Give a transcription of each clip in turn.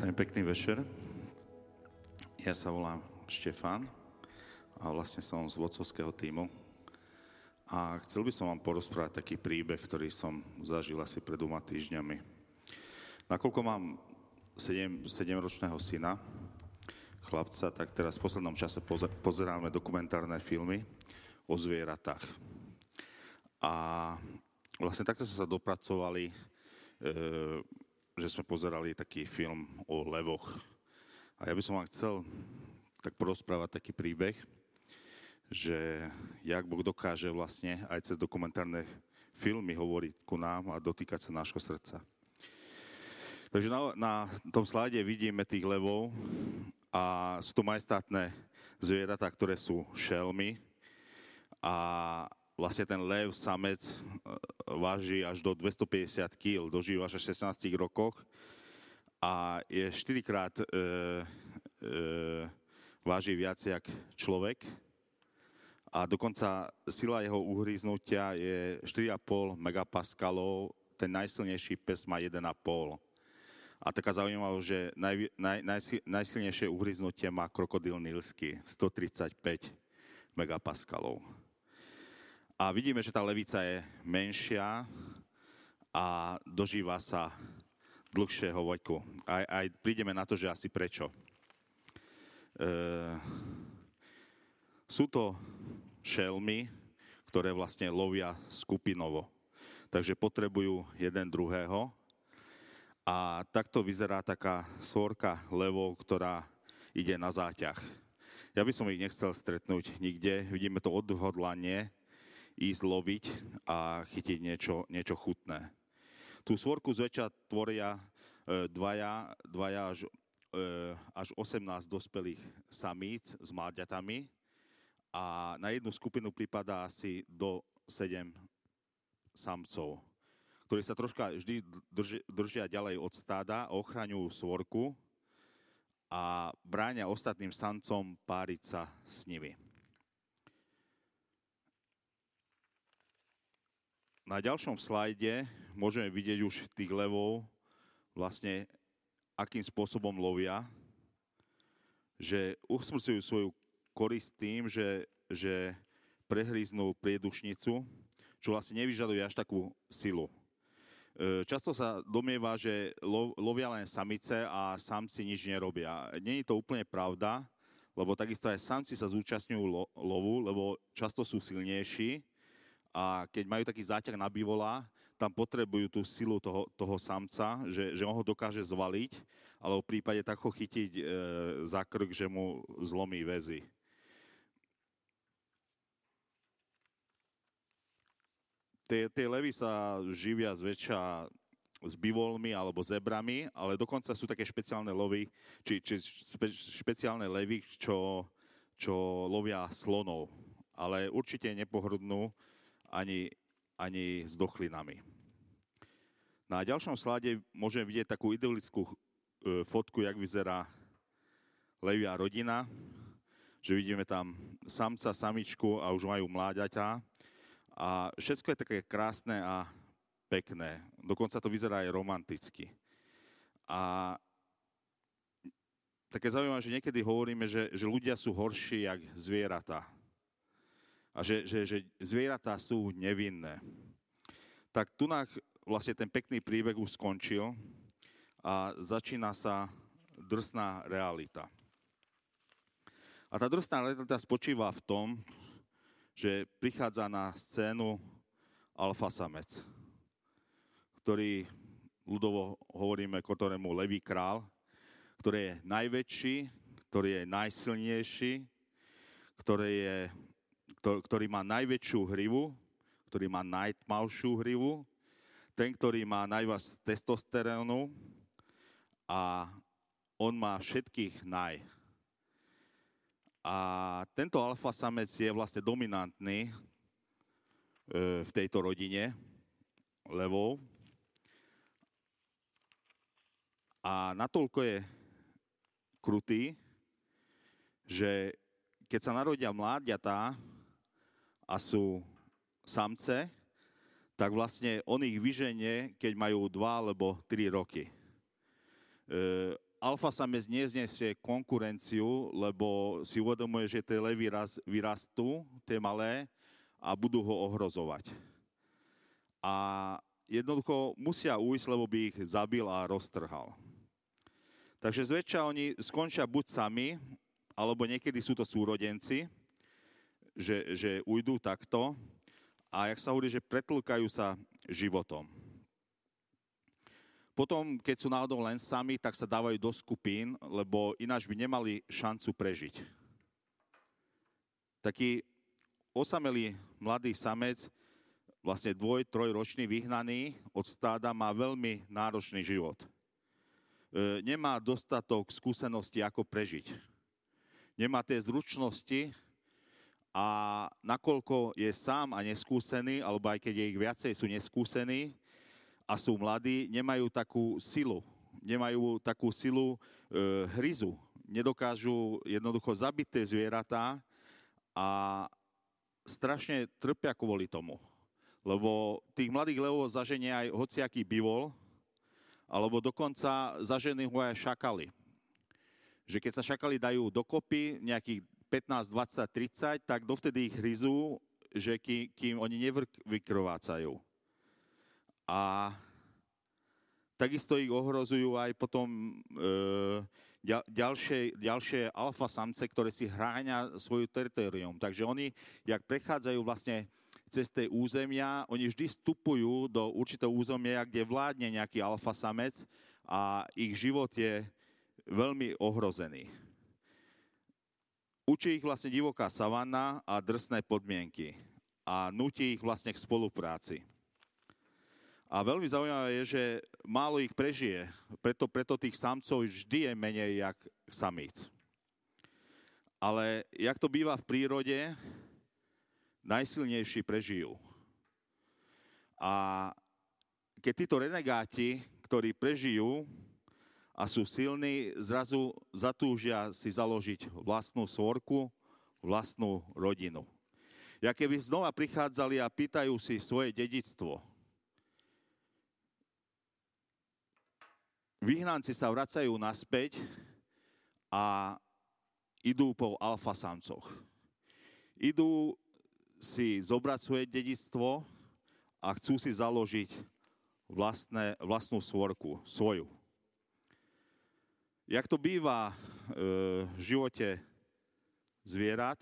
Prajem pekný večer. Ja sa volám Štefan a vlastne som z vodcovského týmu. A chcel by som vám porozprávať taký príbeh, ktorý som zažil asi pred dvoma týždňami. Nakoľko mám 7, 7-ročného syna, chlapca, tak teraz v poslednom čase pozeráme dokumentárne filmy o zvieratách. A vlastne takto sa dopracovali e, že sme pozerali taký film o levoch. A ja by som vám chcel tak porozprávať taký príbeh, že jak Boh dokáže vlastne aj cez dokumentárne filmy hovoriť ku nám a dotýkať sa nášho srdca. Takže na, na tom slajde vidíme tých levov a sú to majestátne zvieratá, ktoré sú šelmy a vlastne ten lev, samec, e, váži až do 250 kg, dožíva až 16 rokoch a je 4 krát e, e, váži viac jak človek a dokonca sila jeho uhryznutia je 4,5 megapaskalov, ten najsilnejší pes má 1,5. A taká zaujímavosť, že naj, naj, naj, najsilnejšie uhryznutie má krokodil nilsky, 135 megapaskalov. A vidíme, že tá levica je menšia a dožíva sa dlhšieho vojku. Aj, aj prídeme na to, že asi prečo. E, sú to šelmy, ktoré vlastne lovia skupinovo. Takže potrebujú jeden druhého. A takto vyzerá taká svorka levov, ktorá ide na záťah. Ja by som ich nechcel stretnúť nikde. Vidíme to odhodlanie, ísť loviť a chytiť niečo, niečo chutné. Tú svorku zväčša tvoria e, dvaja, dvaja až, e, až 18 dospelých samíc s mláďatami a na jednu skupinu pripadá asi do 7 samcov, ktorí sa troška vždy drži, držia ďalej od stáda, ochraňujú svorku a bráňa ostatným samcom páriť sa s nimi. Na ďalšom slajde môžeme vidieť už tých levov, vlastne akým spôsobom lovia, že usmrcujú svoju korist tým, že, že prehríznú priedušnicu, čo vlastne nevyžaduje až takú silu. E, často sa domieva, že lovia len samice a samci nič nerobia. Není to úplne pravda, lebo takisto aj samci sa zúčastňujú lovu, lebo často sú silnejší a keď majú taký záťah na bivola, tam potrebujú tú silu toho, toho samca, že, že on ho dokáže zvaliť, ale v prípade tak ho chytiť e, za krk, že mu zlomí väzy. Tie, tie levy sa živia zväčša s bivolmi alebo zebrami, ale dokonca sú také špeciálne lovy, či, či špe, špeciálne levy, čo, čo lovia slonov. Ale určite nepohrdnú ani, ani s dochlinami. Na ďalšom slade môžeme vidieť takú idylickú e, fotku, jak vyzerá levia rodina, že vidíme tam samca, samičku a už majú mláďaťa a všetko je také krásne a pekné. Dokonca to vyzerá aj romanticky. A také zaujímavé, že niekedy hovoríme, že, že ľudia sú horší jak zvieratá a že, že, že zvieratá sú nevinné. Tak tu vlastne ten pekný príbeh už skončil a začína sa drsná realita. A tá drsná realita spočíva v tom, že prichádza na scénu alfa samec, ktorý ľudovo hovoríme, ktorému levý král, ktorý je najväčší, ktorý je najsilnejší, ktorý je ktorý má najväčšiu hrivu, ktorý má najtmavšiu hrivu, ten, ktorý má najviac testosterónu a on má všetkých naj. A tento alfa samec je vlastne dominantný e, v tejto rodine levou. A natoľko je krutý, že keď sa narodia mláďatá, a sú samce, tak vlastne on ich vyženie, keď majú dva alebo tri roky. E, alfa samec neznesie konkurenciu, lebo si uvedomuje, že tie levy raz, vyrastú, tie malé, a budú ho ohrozovať. A jednoducho musia ujsť, lebo by ich zabil a roztrhal. Takže zväčša oni skončia buď sami, alebo niekedy sú to súrodenci, že, že ujdú takto a jak sa hovorí, že pretlkajú sa životom. Potom, keď sú náhodou len sami, tak sa dávajú do skupín, lebo ináč by nemali šancu prežiť. Taký osamelý mladý samec, vlastne dvoj, trojročný, vyhnaný od stáda, má veľmi náročný život. E, nemá dostatok skúsenosti, ako prežiť. Nemá tie zručnosti a nakoľko je sám a neskúsený, alebo aj keď je ich viacej, sú neskúsení a sú mladí, nemajú takú silu, nemajú takú silu e, hryzu, nedokážu jednoducho zabiť tie zvieratá a strašne trpia kvôli tomu. Lebo tých mladých levov zaženie aj hociaký bivol, alebo dokonca zažený ho aj šakali. Že keď sa šakali dajú dokopy nejakých 15, 20, 30, tak dovtedy ich hryzú, že kým, kým oni nevykrvácajú. A takisto ich ohrozujú aj potom e, ďalšie, ďalšie alfa samce, ktoré si hráňa svoju teritorium. Takže oni, jak prechádzajú vlastne cez tie územia, oni vždy vstupujú do určitého územia, kde vládne nejaký alfa samec a ich život je veľmi ohrozený. Učí ich vlastne divoká savanna a drsné podmienky a nutí ich vlastne k spolupráci. A veľmi zaujímavé je, že málo ich prežije, preto, preto tých samcov vždy je menej jak samíc. Ale jak to býva v prírode, najsilnejší prežijú. A keď títo renegáti, ktorí prežijú a sú silní, zrazu zatúžia si založiť vlastnú svorku, vlastnú rodinu. Ja keby znova prichádzali a pýtajú si svoje dedictvo, vyhnanci sa vracajú naspäť a idú po alfa samcoch. Idú si zobrať svoje dedictvo a chcú si založiť vlastné, vlastnú svorku, svoju. Jak to býva e, v živote zvierat,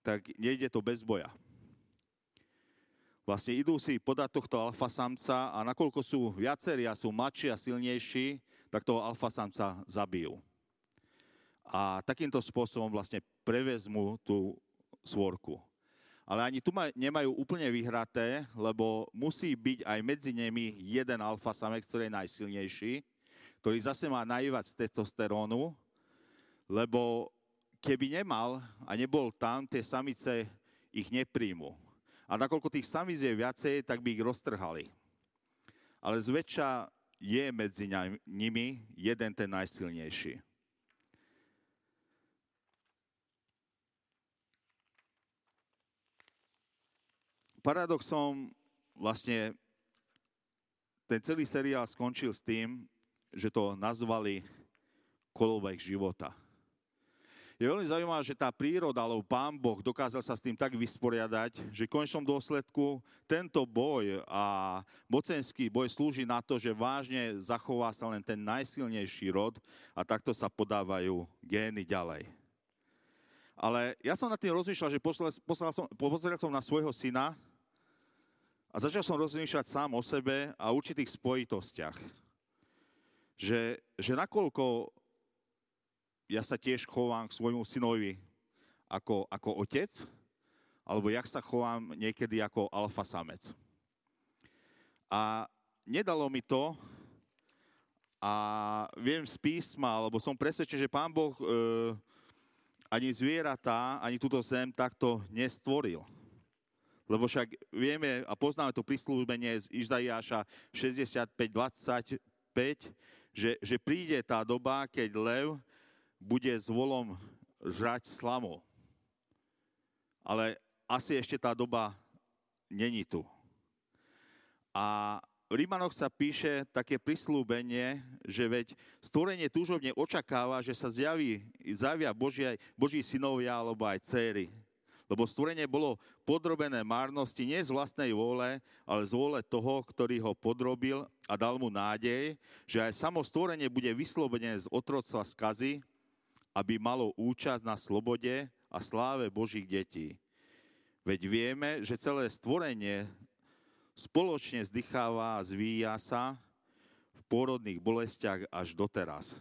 tak nejde to bez boja. Vlastne idú si podať tohto alfa samca a nakoľko sú viacerí a sú mladší a silnejší, tak toho alfa samca zabijú. A takýmto spôsobom vlastne prevezmu tú svorku. Ale ani tu nemajú úplne vyhraté, lebo musí byť aj medzi nimi jeden alfa samec, ktorý je najsilnejší, ktorý zase má najviac testosterónu, lebo keby nemal a nebol tam, tie samice ich nepríjmu. A nakoľko tých samic je viacej, tak by ich roztrhali. Ale zväčša je medzi nimi jeden ten najsilnejší. paradoxom vlastne ten celý seriál skončil s tým, že to nazvali kolobek života. Je veľmi zaujímavé, že tá príroda, alebo pán Boh dokázal sa s tým tak vysporiadať, že v konečnom dôsledku tento boj a mocenský boj slúži na to, že vážne zachová sa len ten najsilnejší rod a takto sa podávajú gény ďalej. Ale ja som nad tým rozmýšľal, že pozeral som, pozeral som na svojho syna, a začal som rozmýšľať sám o sebe a určitých spojitostiach. Že, že nakoľko ja sa tiež chovám k svojmu synovi ako, ako otec, alebo jak sa chovám niekedy ako alfa samec. A nedalo mi to a viem z písma, alebo som presvedčený, že Pán Boh e, ani zvieratá, ani túto zem takto nestvoril. Lebo však vieme a poznáme to prislúbenie z Iždajáša 65.25, že, že príde tá doba, keď lev bude s volom žrať slamu. Ale asi ešte tá doba není tu. A v Rímanoch sa píše také prislúbenie, že veď stvorenie túžobne očakáva, že sa zjaví, zjavia Boží, Boží synovia alebo aj céry. Lebo stvorenie bolo podrobené márnosti nie z vlastnej vôle, ale z vôle toho, ktorý ho podrobil a dal mu nádej, že aj samo stvorenie bude vyslobené z otroctva skazy, aby malo účasť na slobode a sláve Božích detí. Veď vieme, že celé stvorenie spoločne zdycháva a zvíja sa v pôrodných bolestiach až doteraz.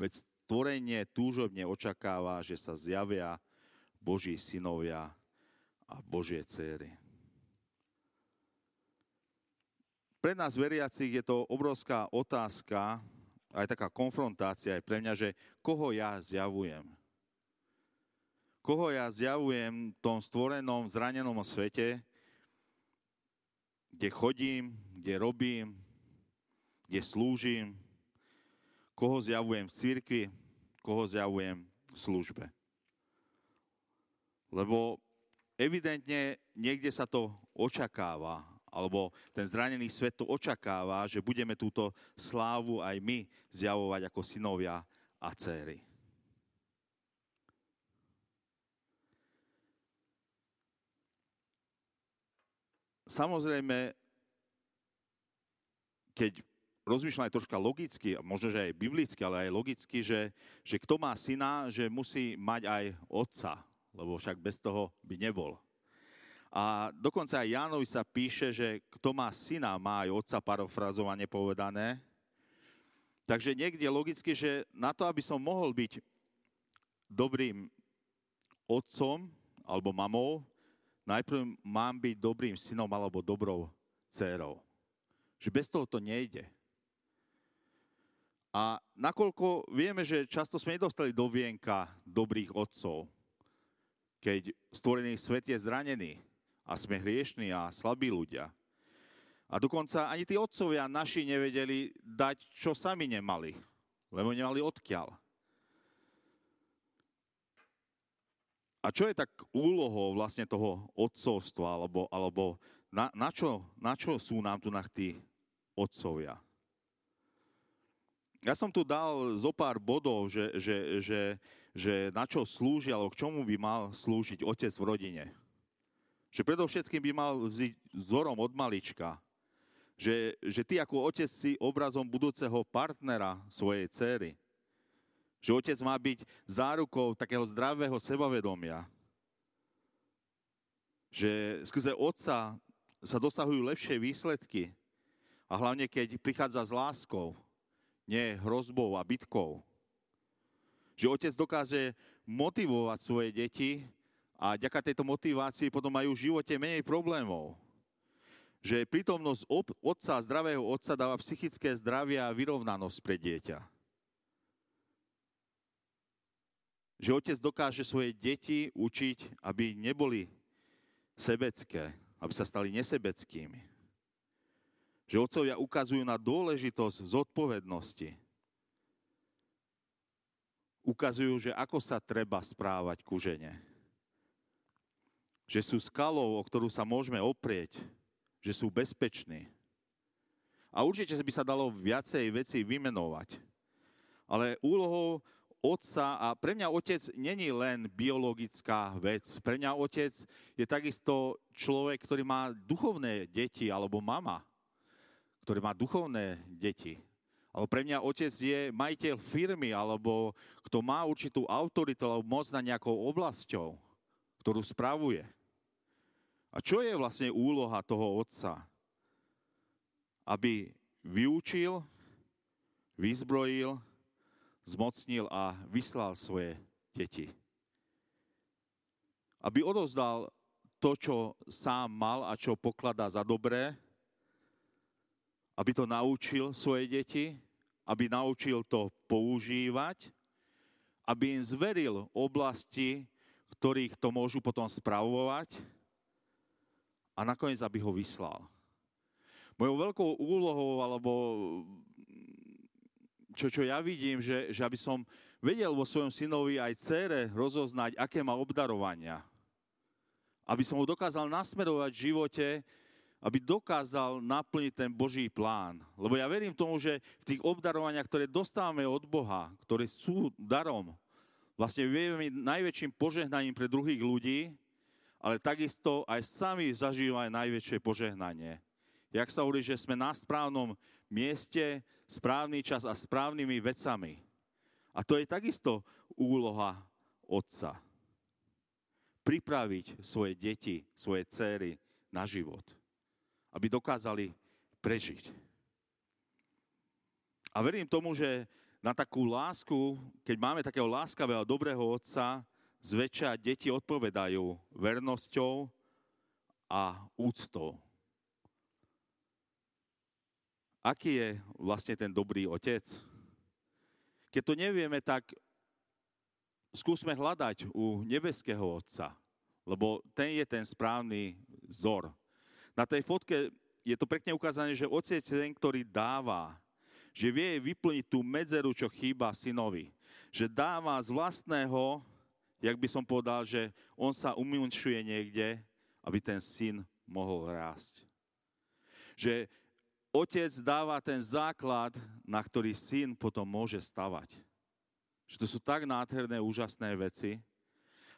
Veď stvorenie túžobne očakáva, že sa zjavia Boží synovia a Božie céry. Pre nás veriacich je to obrovská otázka, aj taká konfrontácia aj pre mňa, že koho ja zjavujem. Koho ja zjavujem v tom stvorenom, zranenom svete, kde chodím, kde robím, kde slúžim, koho zjavujem v cirkvi, koho zjavujem v službe. Lebo evidentne niekde sa to očakáva, alebo ten zranený svet to očakáva, že budeme túto slávu aj my zjavovať ako synovia a céry. Samozrejme, keď rozmýšľam aj troška logicky, možno, že aj biblicky, ale aj logicky, že, že kto má syna, že musí mať aj otca, lebo však bez toho by nebol. A dokonca aj Jánovi sa píše, že kto má syna, má aj otca, parafrazovane povedané. Takže niekde logicky, že na to, aby som mohol byť dobrým otcom alebo mamou, najprv mám byť dobrým synom alebo dobrou dcerou. Že bez toho to nejde. A nakoľko vieme, že často sme nedostali do vienka dobrých otcov, keď stvorený svet je zranený a sme hriešní a slabí ľudia. A dokonca ani tí otcovia naši nevedeli dať, čo sami nemali, lebo nemali odkiaľ. A čo je tak úlohou vlastne toho otcovstva, alebo, alebo na, na, čo, na čo sú nám tu na tí otcovia? Ja som tu dal zo pár bodov, že, že, že že na čo slúži, alebo k čomu by mal slúžiť otec v rodine. Že predovšetkým by mal vziť vzorom od malička. Že, že ty ako otec si obrazom budúceho partnera svojej céry. Že otec má byť zárukou takého zdravého sebavedomia. Že skrze otca sa dosahujú lepšie výsledky. A hlavne, keď prichádza s láskou, nie hrozbou a bitkou. Že otec dokáže motivovať svoje deti a ďaká tejto motivácii potom majú v živote menej problémov. Že prítomnosť otca, zdravého otca dáva psychické zdravie a vyrovnanosť pre dieťa. Že otec dokáže svoje deti učiť, aby neboli sebecké, aby sa stali nesebeckými. Že otcovia ukazujú na dôležitosť zodpovednosti, ukazujú, že ako sa treba správať ku žene. Že sú skalou, o ktorú sa môžeme oprieť, že sú bezpeční. A určite by sa dalo viacej veci vymenovať. Ale úlohou otca, a pre mňa otec není len biologická vec. Pre mňa otec je takisto človek, ktorý má duchovné deti, alebo mama, ktorý má duchovné deti. Ale pre mňa otec je majiteľ firmy, alebo kto má určitú autoritu alebo moc na nejakou oblasťou, ktorú spravuje. A čo je vlastne úloha toho otca? Aby vyučil, vyzbrojil, zmocnil a vyslal svoje deti. Aby odozdal to, čo sám mal a čo pokladá za dobré, aby to naučil svoje deti aby naučil to používať, aby im zveril oblasti, ktorých to môžu potom spravovať a nakoniec, aby ho vyslal. Mojou veľkou úlohou, alebo čo, čo ja vidím, že, že aby som vedel vo svojom synovi aj cére rozoznať, aké má obdarovania. Aby som ho dokázal nasmerovať v živote aby dokázal naplniť ten Boží plán. Lebo ja verím tomu, že v tých obdarovaniach, ktoré dostávame od Boha, ktoré sú darom, vlastne vieme najväčším požehnaním pre druhých ľudí, ale takisto aj sami zažívame najväčšie požehnanie. Jak sa hovorí, že sme na správnom mieste, správny čas a správnymi vecami. A to je takisto úloha otca. Pripraviť svoje deti, svoje céry na život aby dokázali prežiť. A verím tomu, že na takú lásku, keď máme takého láskavého, dobrého otca, zväčša deti odpovedajú vernosťou a úctou. Aký je vlastne ten dobrý otec? Keď to nevieme, tak skúsme hľadať u nebeského Otca, lebo ten je ten správny vzor. Na tej fotke je to pekne ukázané, že otec je ten, ktorý dáva. Že vie vyplniť tú medzeru, čo chýba synovi. Že dáva z vlastného, jak by som povedal, že on sa umenšuje niekde, aby ten syn mohol rásť. Že otec dáva ten základ, na ktorý syn potom môže stavať. Že to sú tak nádherné, úžasné veci.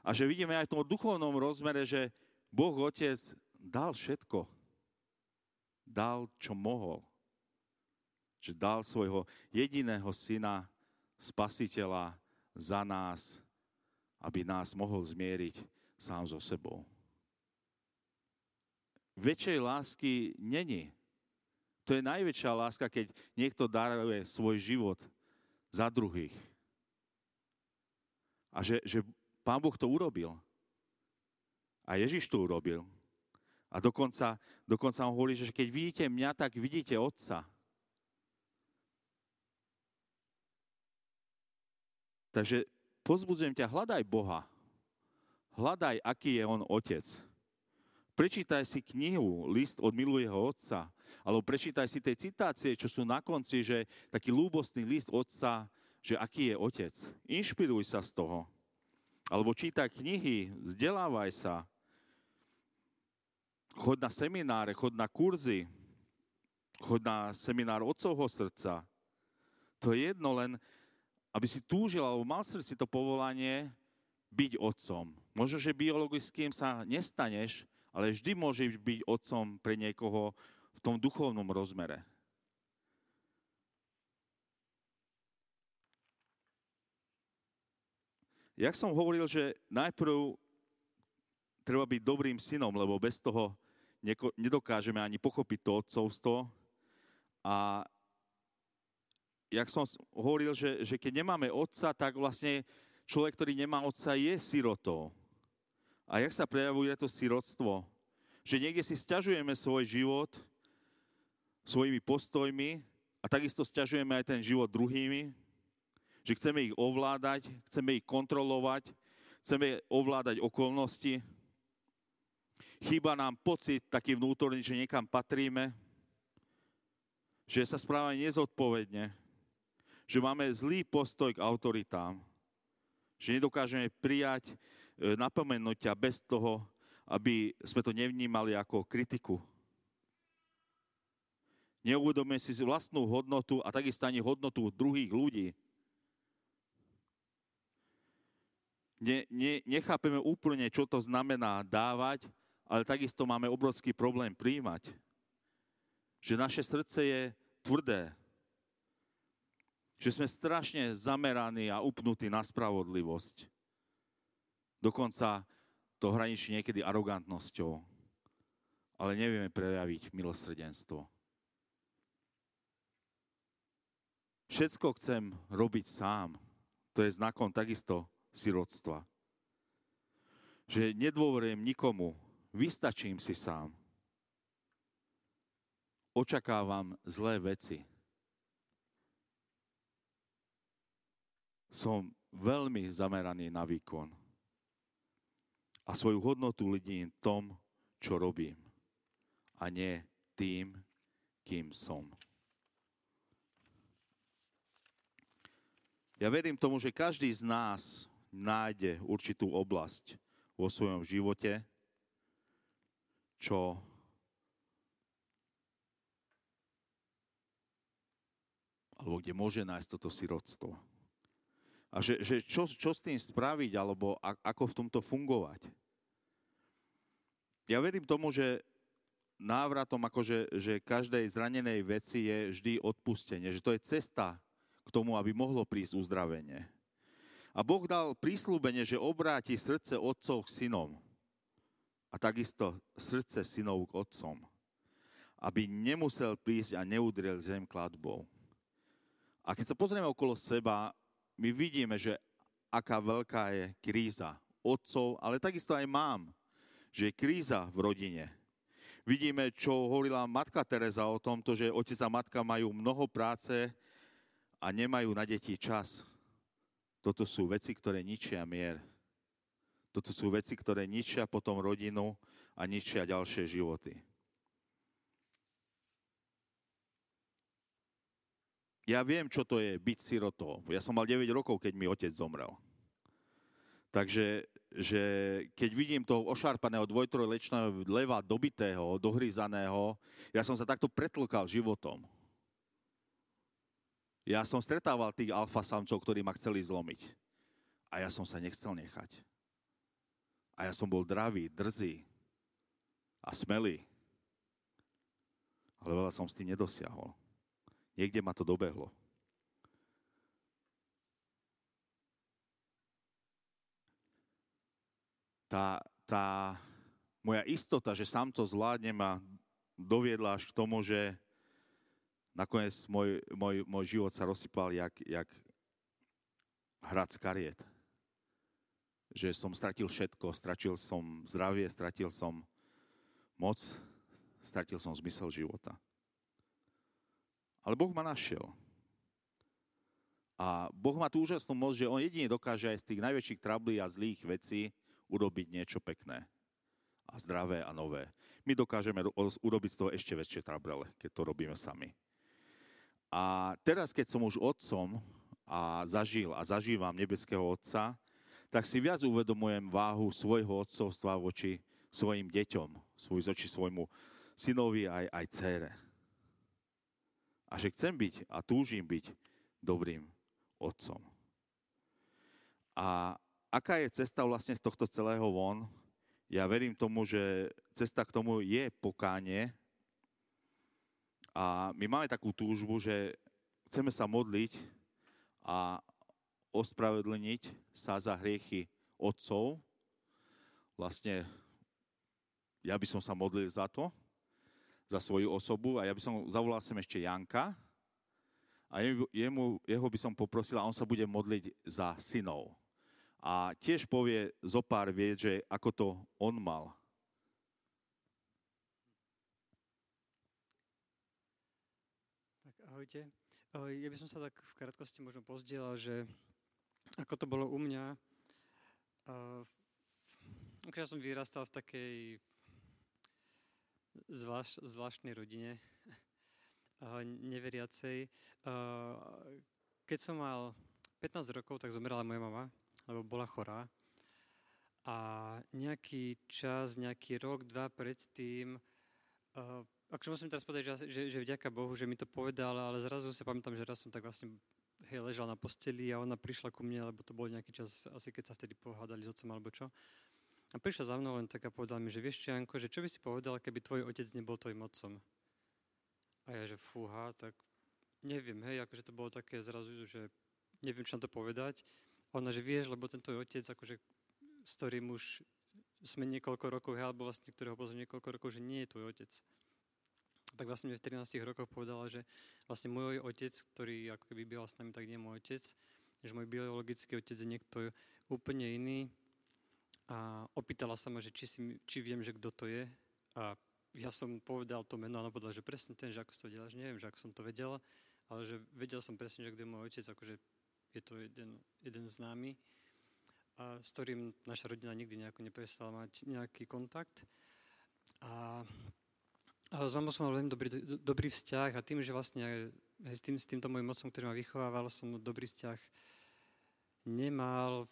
A že vidíme aj v tom duchovnom rozmere, že Boh Otec dal všetko. Dal, čo mohol. Že dal svojho jediného syna, spasiteľa za nás, aby nás mohol zmieriť sám so sebou. Väčšej lásky není. To je najväčšia láska, keď niekto daruje svoj život za druhých. A že, že Pán Boh to urobil. A Ježiš to urobil. A dokonca, dokonca on hovorí, že keď vidíte mňa, tak vidíte Otca. Takže pozbudzujem ťa, hľadaj Boha. Hľadaj, aký je On Otec. Prečítaj si knihu List od milujého Otca, alebo prečítaj si tie citácie, čo sú na konci, že taký lúbostný list Otca, že aký je Otec. Inšpiruj sa z toho. Alebo čítaj knihy, vzdelávaj sa, Chod na semináre, chod na kurzy, chod na seminár Otcovho srdca. To je jedno, len aby si túžil, alebo mal si to povolanie byť otcom. Možno, že biologickým sa nestaneš, ale vždy môže byť otcom pre niekoho v tom duchovnom rozmere. Jak som hovoril, že najprv treba byť dobrým synom, lebo bez toho nedokážeme ani pochopiť to odcovstvo. A jak som hovoril, že, že keď nemáme otca, tak vlastne človek, ktorý nemá otca, je sirotou. A jak sa prejavuje to sirotstvo? Že niekde si stiažujeme svoj život svojimi postojmi a takisto stiažujeme aj ten život druhými, že chceme ich ovládať, chceme ich kontrolovať, chceme ovládať okolnosti, Chýba nám pocit taký vnútorný, že niekam patríme, že sa správame nezodpovedne, že máme zlý postoj k autoritám, že nedokážeme prijať e, napomenutia bez toho, aby sme to nevnímali ako kritiku. Neuvedomujeme si vlastnú hodnotu a takisto ani hodnotu druhých ľudí. Ne, ne, nechápeme úplne, čo to znamená dávať ale takisto máme obrovský problém príjmať. Že naše srdce je tvrdé. Že sme strašne zameraní a upnutí na spravodlivosť. Dokonca to hraničí niekedy arogantnosťou. Ale nevieme prejaviť milosrdenstvo. Všetko chcem robiť sám. To je znakom takisto sirotstva. Že nedôverujem nikomu, Vystačím si sám. Očakávam zlé veci. Som veľmi zameraný na výkon. A svoju hodnotu lidím tom, čo robím. A nie tým, kým som. Ja verím tomu, že každý z nás nájde určitú oblasť vo svojom živote, čo alebo kde môže nájsť toto sirodstvo. A že, že čo, čo s tým spraviť, alebo ako v tomto fungovať. Ja verím tomu, že návratom akože že každej zranenej veci je vždy odpustenie, že to je cesta k tomu, aby mohlo prísť uzdravenie. A Boh dal prísľubenie, že obráti srdce otcov k synom a takisto srdce synov k otcom, aby nemusel prísť a neudrel zem kladbou. A keď sa pozrieme okolo seba, my vidíme, že aká veľká je kríza otcov, ale takisto aj mám, že je kríza v rodine. Vidíme, čo hovorila matka Teresa o tomto, že otec a matka majú mnoho práce a nemajú na deti čas. Toto sú veci, ktoré ničia mier. Toto sú veci, ktoré ničia potom rodinu a ničia ďalšie životy. Ja viem, čo to je byť sirotou. Ja som mal 9 rokov, keď mi otec zomrel. Takže že keď vidím toho ošarpaného dvojtrojlečného leva dobitého, dohryzaného, ja som sa takto pretlkal životom. Ja som stretával tých alfa samcov, ktorí ma chceli zlomiť. A ja som sa nechcel nechať. A ja som bol dravý, drzý a smelý. Ale veľa som s tým nedosiahol. Niekde ma to dobehlo. Tá, tá moja istota, že sám to zvládnem, ma doviedla až k tomu, že nakoniec môj, môj, môj život sa rozsypal jak, jak hrad z kariet. Že som stratil všetko, stratil som zdravie, stratil som moc, stratil som zmysel života. Ale Boh ma našiel. A Boh má tú úžasnú moc, že On jedine dokáže aj z tých najväčších trablí a zlých vecí urobiť niečo pekné a zdravé a nové. My dokážeme urobiť z toho ešte väčšie trabrele, keď to robíme sami. A teraz, keď som už otcom a zažil a zažívam nebeského otca, tak si viac uvedomujem váhu svojho otcovstva voči svojim deťom, svoj, voči svojmu synovi aj, aj dcére a že chcem byť a túžim byť dobrým otcom. A aká je cesta vlastne z tohto celého von? Ja verím tomu, že cesta k tomu je pokánie a my máme takú túžbu, že chceme sa modliť a ospravedlniť sa za hriechy otcov. Vlastne ja by som sa modlil za to, za svoju osobu a ja by som zavolal sem ešte Janka a jemu, jeho by som poprosil a on sa bude modliť za synov. A tiež povie zo pár vie, že ako to on mal. Tak ahojte. Ja by som sa tak v krátkosti možno pozdielal, že ako to bolo u mňa. Ja som vyrastal v takej zvláš, zvláštnej rodine, neveriacej. Keď som mal 15 rokov, tak zomrela moja mama, lebo bola chorá. A nejaký čas, nejaký rok, dva predtým, akože musím teraz povedať, že, že, že vďaka Bohu, že mi to povedal, ale zrazu si pamätám, že raz som tak vlastne hej, ležal na posteli a ona prišla ku mne, lebo to bol nejaký čas, asi keď sa vtedy pohádali s otcom alebo čo. A prišla za mnou len tak a povedala mi, že vieš čo, Janko, že čo by si povedal, keby tvoj otec nebol tvojim otcom? A ja, že fúha, tak neviem, hej, akože to bolo také zrazu, že neviem, čo na to povedať. A ona, že vieš, lebo ten otec, akože, s ktorým už sme niekoľko rokov, hej, alebo vlastne, ktorého poznám niekoľko rokov, že nie je tvoj otec. Tak vlastne v 13 rokoch povedala, že vlastne môj otec, ktorý ako keby býval s nami, tak nie je môj otec, že môj biologický otec je niekto úplne iný, a opýtala sa ma, že či, si, či viem, že kto to je. A ja som povedal to meno a ona povedala, že presne ten, že ako si to vedela, že neviem, že ako som to vedela, ale že vedel som presne, že kto je môj otec, akože je to jeden, jeden známy, a s ktorým naša rodina nikdy nejako neprestala mať nejaký kontakt. A, s mamou som mal veľmi dobrý, dobrý vzťah a tým, že vlastne aj s, tým, s týmto môjim mocom, ktorý ma vychovával, som dobrý vzťah nemal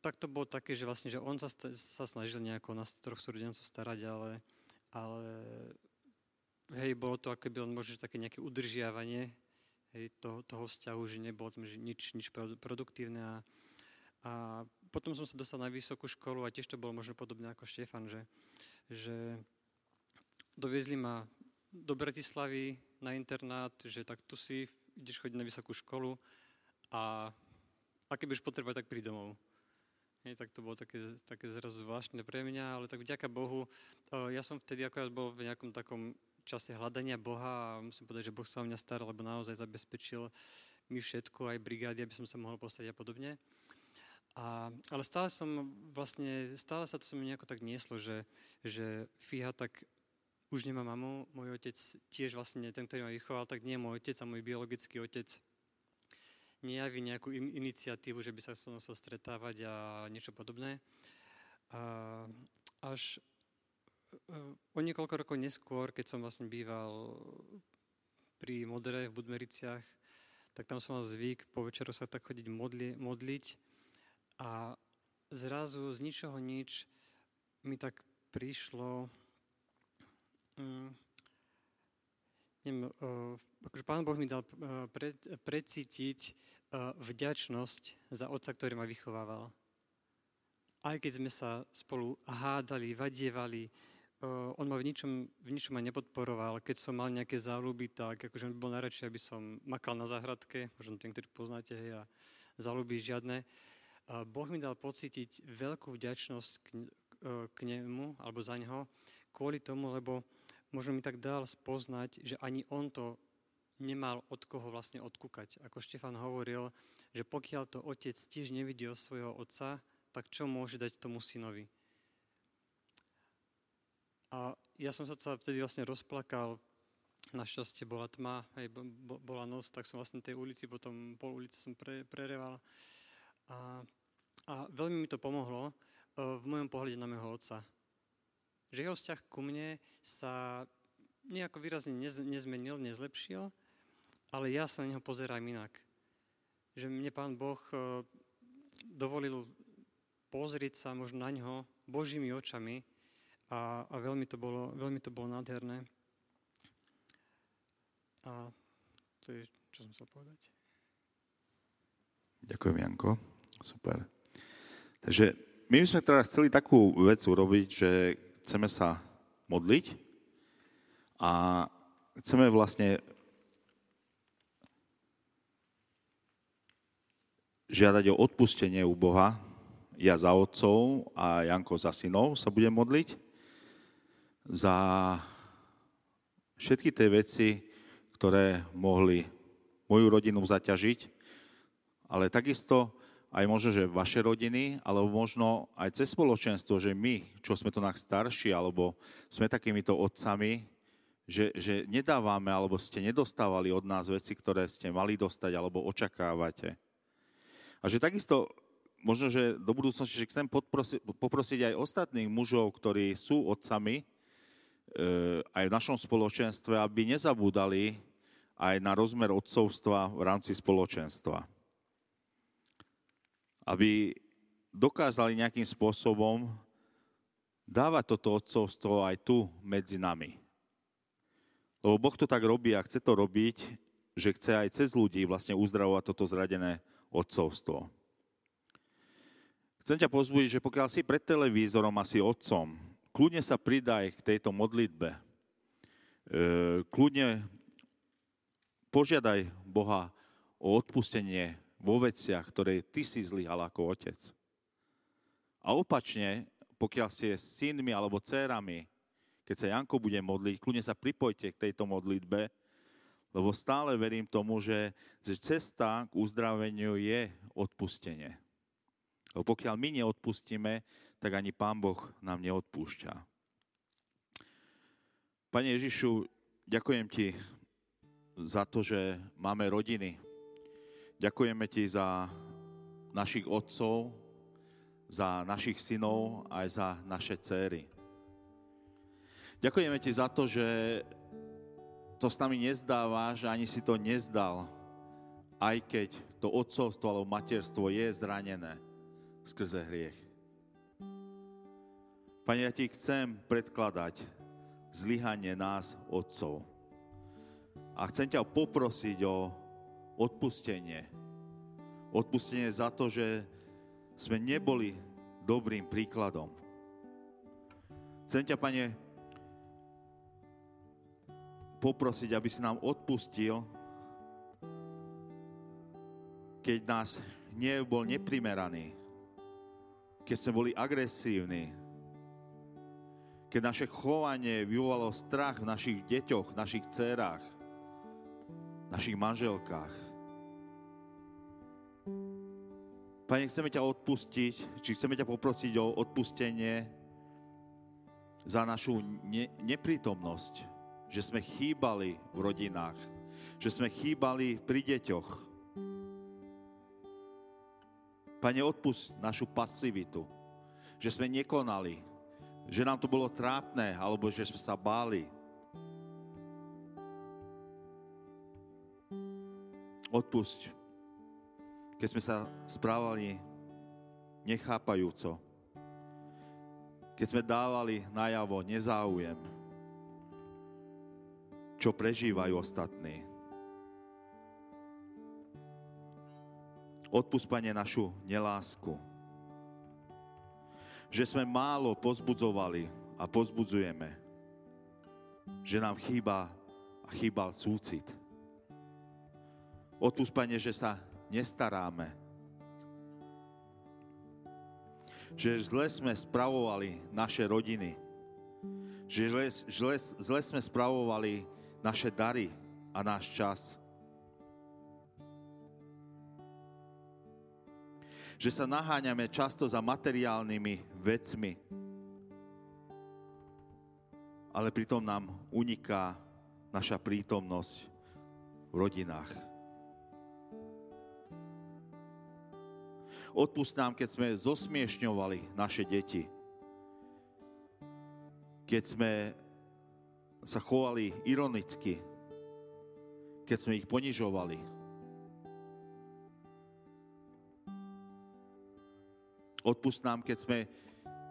tak to bolo také, že vlastne, že on sa, sa snažil nejako nás troch súrodencov starať, ale, ale hej, bolo to ako by len možno také nejaké udržiavanie, hej, toho, toho vzťahu, že nebolo tam že nič, nič produktívne. A, a potom som sa dostal na vysokú školu a tiež to bolo možno podobne ako Štefan, že, že doviezli ma do Bratislavy na internát, že tak tu si ideš chodiť na vysokú školu a, a keď budeš potrebovať, tak príď domov. Nie, tak to bolo také, také zrazu zvláštne pre mňa, ale tak vďaka Bohu, ja som vtedy akorát bol v nejakom takom čase hľadania Boha a musím povedať, že Boh sa o mňa staral, lebo naozaj zabezpečil mi všetko, aj brigády, aby som sa mohol postať a podobne. A, ale stále som vlastne, stále sa to som nejako tak nieslo, že, že fíha, tak už nemá mamu, môj otec tiež vlastne ten, ktorý ma vychoval, tak nie je môj otec a môj biologický otec nejaví nejakú iniciatívu, že by sa s mnou stretávať a niečo podobné. A až e, o niekoľko rokov neskôr, keď som vlastne býval pri Modre v Budmericiach, tak tam som mal zvyk po večeru sa tak chodiť modli, modliť a zrazu z ničoho nič mi tak prišlo, um, neviem, akože Pán Boh mi dal uh, pred, precítiť uh, vďačnosť za otca, ktorý ma vychovával. Aj keď sme sa spolu hádali, vadievali, uh, on ma v ničom, v ničom ma nepodporoval. Keď som mal nejaké záľuby, tak akože bol najradšej, aby som makal na záhradke, možno tým, ktorý poznáte, hej, a záľuby žiadne. Uh, boh mi dal pocítiť veľkú vďačnosť k, k nemu, alebo za neho, kvôli tomu, lebo možno mi tak dal spoznať, že ani on to nemal od koho vlastne odkúkať. Ako Štefan hovoril, že pokiaľ to otec tiež nevidí od svojho otca, tak čo môže dať tomu synovi? A ja som sa vtedy vlastne rozplakal, našťastie bola tma, aj bola noc, tak som vlastne tej ulici, potom pol ulice som pre, prereval. A, a veľmi mi to pomohlo uh, v mojom pohľade na mého otca že jeho vzťah ku mne sa nejako výrazne nez, nezmenil, nezlepšil, ale ja sa na neho pozerám inak. Že mne pán Boh e, dovolil pozrieť sa možno na ňo Božími očami a, a veľmi, to bolo, veľmi to bolo nádherné. A to je, čo som chcel povedať. Ďakujem, Janko. Super. Takže my by sme teraz chceli takú vec urobiť, že chceme sa modliť a chceme vlastne žiadať o odpustenie u Boha. Ja za otcov a Janko za synov sa budem modliť. Za všetky tie veci, ktoré mohli moju rodinu zaťažiť, ale takisto aj možno, že vaše rodiny, alebo možno aj cez spoločenstvo, že my, čo sme na starší, alebo sme takýmito otcami, že, že nedávame, alebo ste nedostávali od nás veci, ktoré ste mali dostať, alebo očakávate. A že takisto, možno, že do budúcnosti, že chcem podprosiť, poprosiť aj ostatných mužov, ktorí sú otcami, e, aj v našom spoločenstve, aby nezabúdali aj na rozmer otcovstva v rámci spoločenstva aby dokázali nejakým spôsobom dávať toto odcovstvo aj tu medzi nami. Lebo Boh to tak robí a chce to robiť, že chce aj cez ľudí vlastne uzdravovať toto zradené odcovstvo. Chcem ťa pozbudiť, že pokiaľ si pred televízorom a si otcom, kľudne sa pridaj k tejto modlitbe. E, kľudne požiadaj Boha o odpustenie vo veciach, ktoré ty si zlyhal ako otec. A opačne, pokiaľ ste s synmi alebo dcerami, keď sa Janko bude modliť, kľudne sa pripojte k tejto modlitbe, lebo stále verím tomu, že cesta k uzdraveniu je odpustenie. Lebo pokiaľ my neodpustíme, tak ani Pán Boh nám neodpúšťa. Pane Ježišu, ďakujem Ti za to, že máme rodiny, Ďakujeme Ti za našich otcov, za našich synov, aj za naše céry. Ďakujeme Ti za to, že to s nami že ani si to nezdal, aj keď to otcovstvo alebo materstvo je zranené skrze hriech. Pane, ja Ti chcem predkladať zlyhanie nás, otcov. A chcem ťa poprosiť o odpustenie. Odpustenie za to, že sme neboli dobrým príkladom. Chcem ťa, Pane, poprosiť, aby si nám odpustil, keď nás hnev bol neprimeraný, keď sme boli agresívni, keď naše chovanie vyvolalo strach v našich deťoch, v našich dcerách, v našich manželkách. Pane, chceme ťa odpustiť, či chceme ťa poprosiť o odpustenie za našu ne- neprítomnosť, že sme chýbali v rodinách, že sme chýbali pri deťoch. Pane, odpust našu pasivitu, že sme nekonali, že nám to bolo trápne, alebo že sme sa báli. Odpusť keď sme sa správali nechápajúco, keď sme dávali najavo nezáujem, čo prežívajú ostatní. Odpúspanie našu nelásku. Že sme málo pozbudzovali a pozbudzujeme. Že nám chýba a chýbal súcit. Odpúspanie, že sa nestaráme. Že zle sme spravovali naše rodiny. Že zle, zle, zle sme spravovali naše dary a náš čas. Že sa naháňame často za materiálnymi vecmi, ale pritom nám uniká naša prítomnosť v rodinách. Odpust nám, keď sme zosmiešňovali naše deti. Keď sme sa chovali ironicky. Keď sme ich ponižovali. Odpust nám, keď sme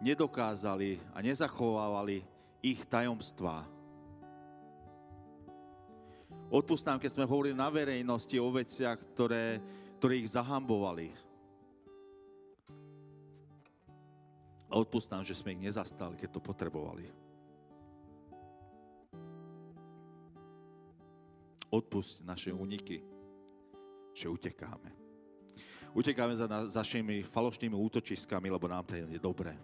nedokázali a nezachovávali ich tajomstvá. Odpust nám, keď sme hovorili na verejnosti o veciach, ktoré, ktoré ich zahambovali. A odpust nám, že sme ich nezastali, keď to potrebovali. Odpust naše úniky, že utekáme. Utekáme za našimi falošnými útočiskami, lebo nám to je dobré.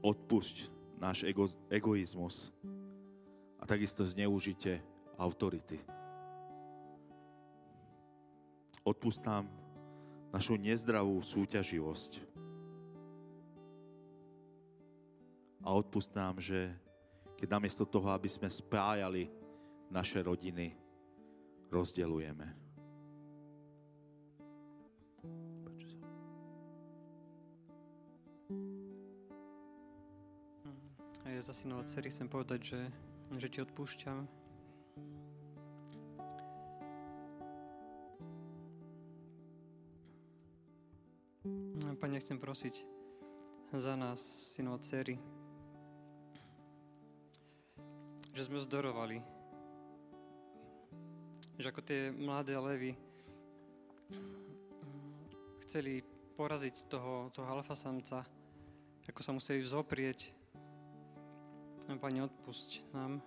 Odpusť náš ego, egoizmus a takisto zneužite autority. Odpust nám našu nezdravú súťaživosť. A odpust nám, že keď namiesto toho, aby sme spájali naše rodiny, rozdelujeme. A ja za synova dcery chcem povedať, že, že ti odpúšťam, Pane, chcem prosiť za nás, synov a dcery, že sme zdorovali, že ako tie mladé levy chceli poraziť toho, toho alfa samca, ako sa museli vzoprieť. Pane, odpusť nám.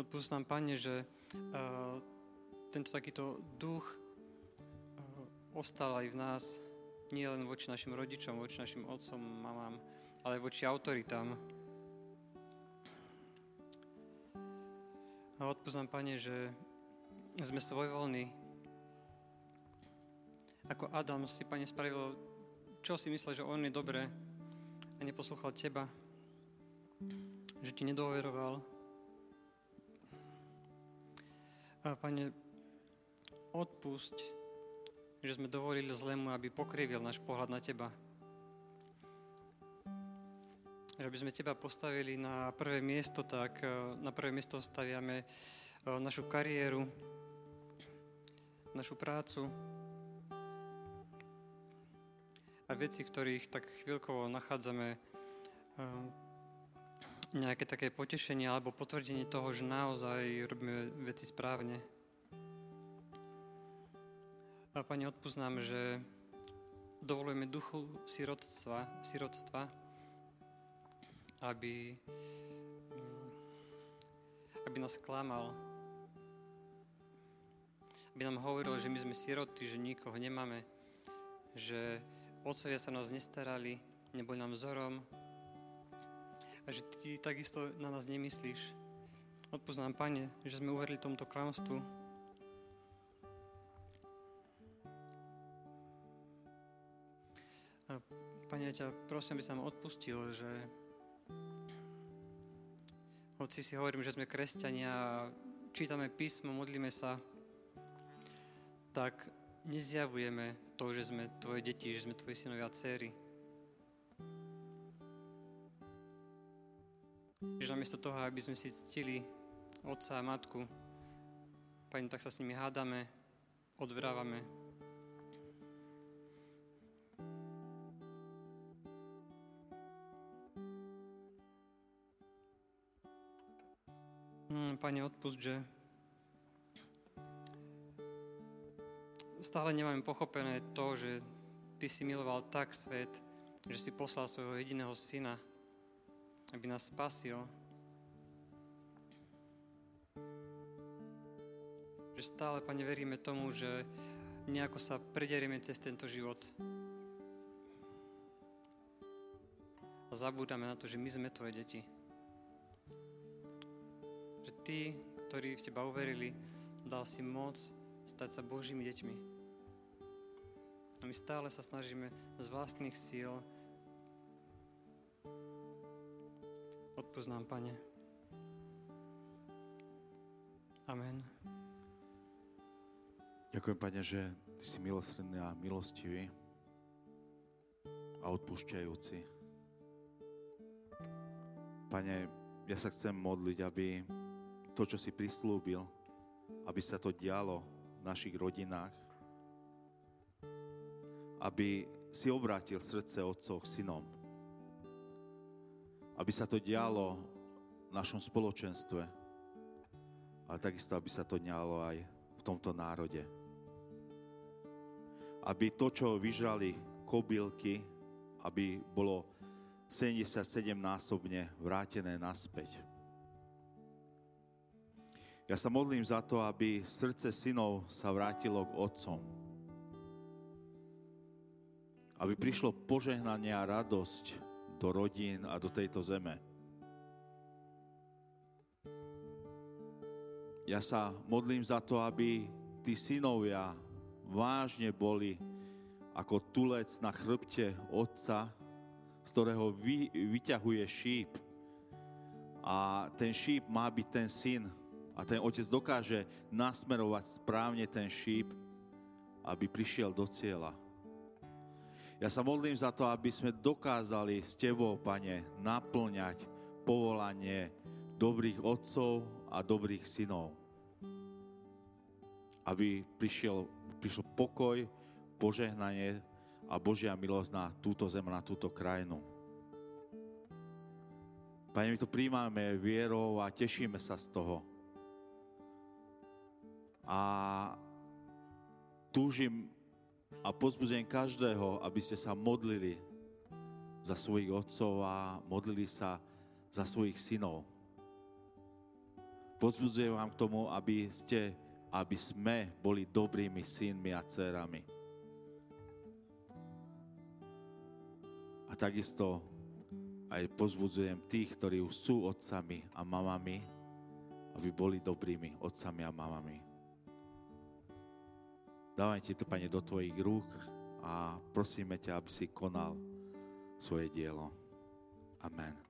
Odpusť nám, Pane, že uh, tento takýto duch ostal aj v nás, nie len voči našim rodičom, voči našim otcom, mamám, ale voči autoritám. A odpúznam, Pane, že sme svojvoľní. Ako Adam si, Pane, spravil, čo si myslel, že on je dobré a neposlúchal Teba, že Ti nedoveroval. A Pane, odpusť že sme dovolili zlému, aby pokrivil náš pohľad na Teba. Že aby sme Teba postavili na prvé miesto, tak e, na prvé miesto staviame e, našu kariéru, našu prácu a veci, ktorých tak chvíľkovo nachádzame e, nejaké také potešenie alebo potvrdenie toho, že naozaj robíme veci správne. A Pane, odpúznám, že dovolujeme duchu sirotstva, sirotstva aby, mm, aby nás klamal, aby nám hovoril, že my sme siroty, že nikoho nemáme, že otcovia sa nás nestarali, neboli nám vzorom a že ty takisto na nás nemyslíš. Odpoznám, Pane, že sme uverili tomuto klamstvu. Pane, ja ťa prosím, aby sa nám odpustil, že hoci si hovorím, že sme kresťania, čítame písmo, modlíme sa, tak nezjavujeme to, že sme tvoje deti, že sme tvoje synovia a dcery. Že namiesto toho, aby sme si ctili otca a matku, Pani, tak sa s nimi hádame, odvrávame. Pane, odpust, že stále nemáme pochopené to, že Ty si miloval tak svet, že si poslal svojho jediného syna, aby nás spasil. Že stále, Pane, veríme tomu, že nejako sa prederieme cez tento život. A zabúdame na to, že my sme Tvoje deti. Že Ty, ktorí v Teba uverili, dal si moc stať sa Božími deťmi. A my stále sa snažíme z vlastných síl odpoznám, Pane. Amen. Ďakujem, Pane, že Ty si milosrdný a milostivý a odpúšťajúci. Pane, ja sa chcem modliť, aby to, čo si prislúbil, aby sa to dialo v našich rodinách, aby si obrátil srdce otcov k synom. Aby sa to dialo v našom spoločenstve, ale takisto, aby sa to dialo aj v tomto národe. Aby to, čo vyžrali kobylky, aby bolo 77 násobne vrátené naspäť. Ja sa modlím za to, aby srdce synov sa vrátilo k otcom aby prišlo požehnanie a radosť do rodín a do tejto zeme. Ja sa modlím za to, aby tí synovia vážne boli ako tulec na chrbte otca, z ktorého vy, vyťahuje šíp. A ten šíp má byť ten syn. A ten otec dokáže nasmerovať správne ten šíp, aby prišiel do cieľa. Ja sa modlím za to, aby sme dokázali s Tebou, Pane, naplňať povolanie dobrých otcov a dobrých synov. Aby prišiel, prišiel pokoj, požehnanie a Božia milosť na túto zem, na túto krajinu. Pane, my to príjmame vierou a tešíme sa z toho. A túžim a pozbudzujem každého, aby ste sa modlili za svojich otcov a modlili sa za svojich synov. Pozbudzujem vám k tomu, aby ste, aby sme boli dobrými synmi a dcerami. A takisto aj pozbudzujem tých, ktorí už sú otcami a mamami, aby boli dobrými otcami a mamami. Dávam ti to, Pane, do Tvojich rúk a prosíme ťa, aby si konal svoje dielo. Amen.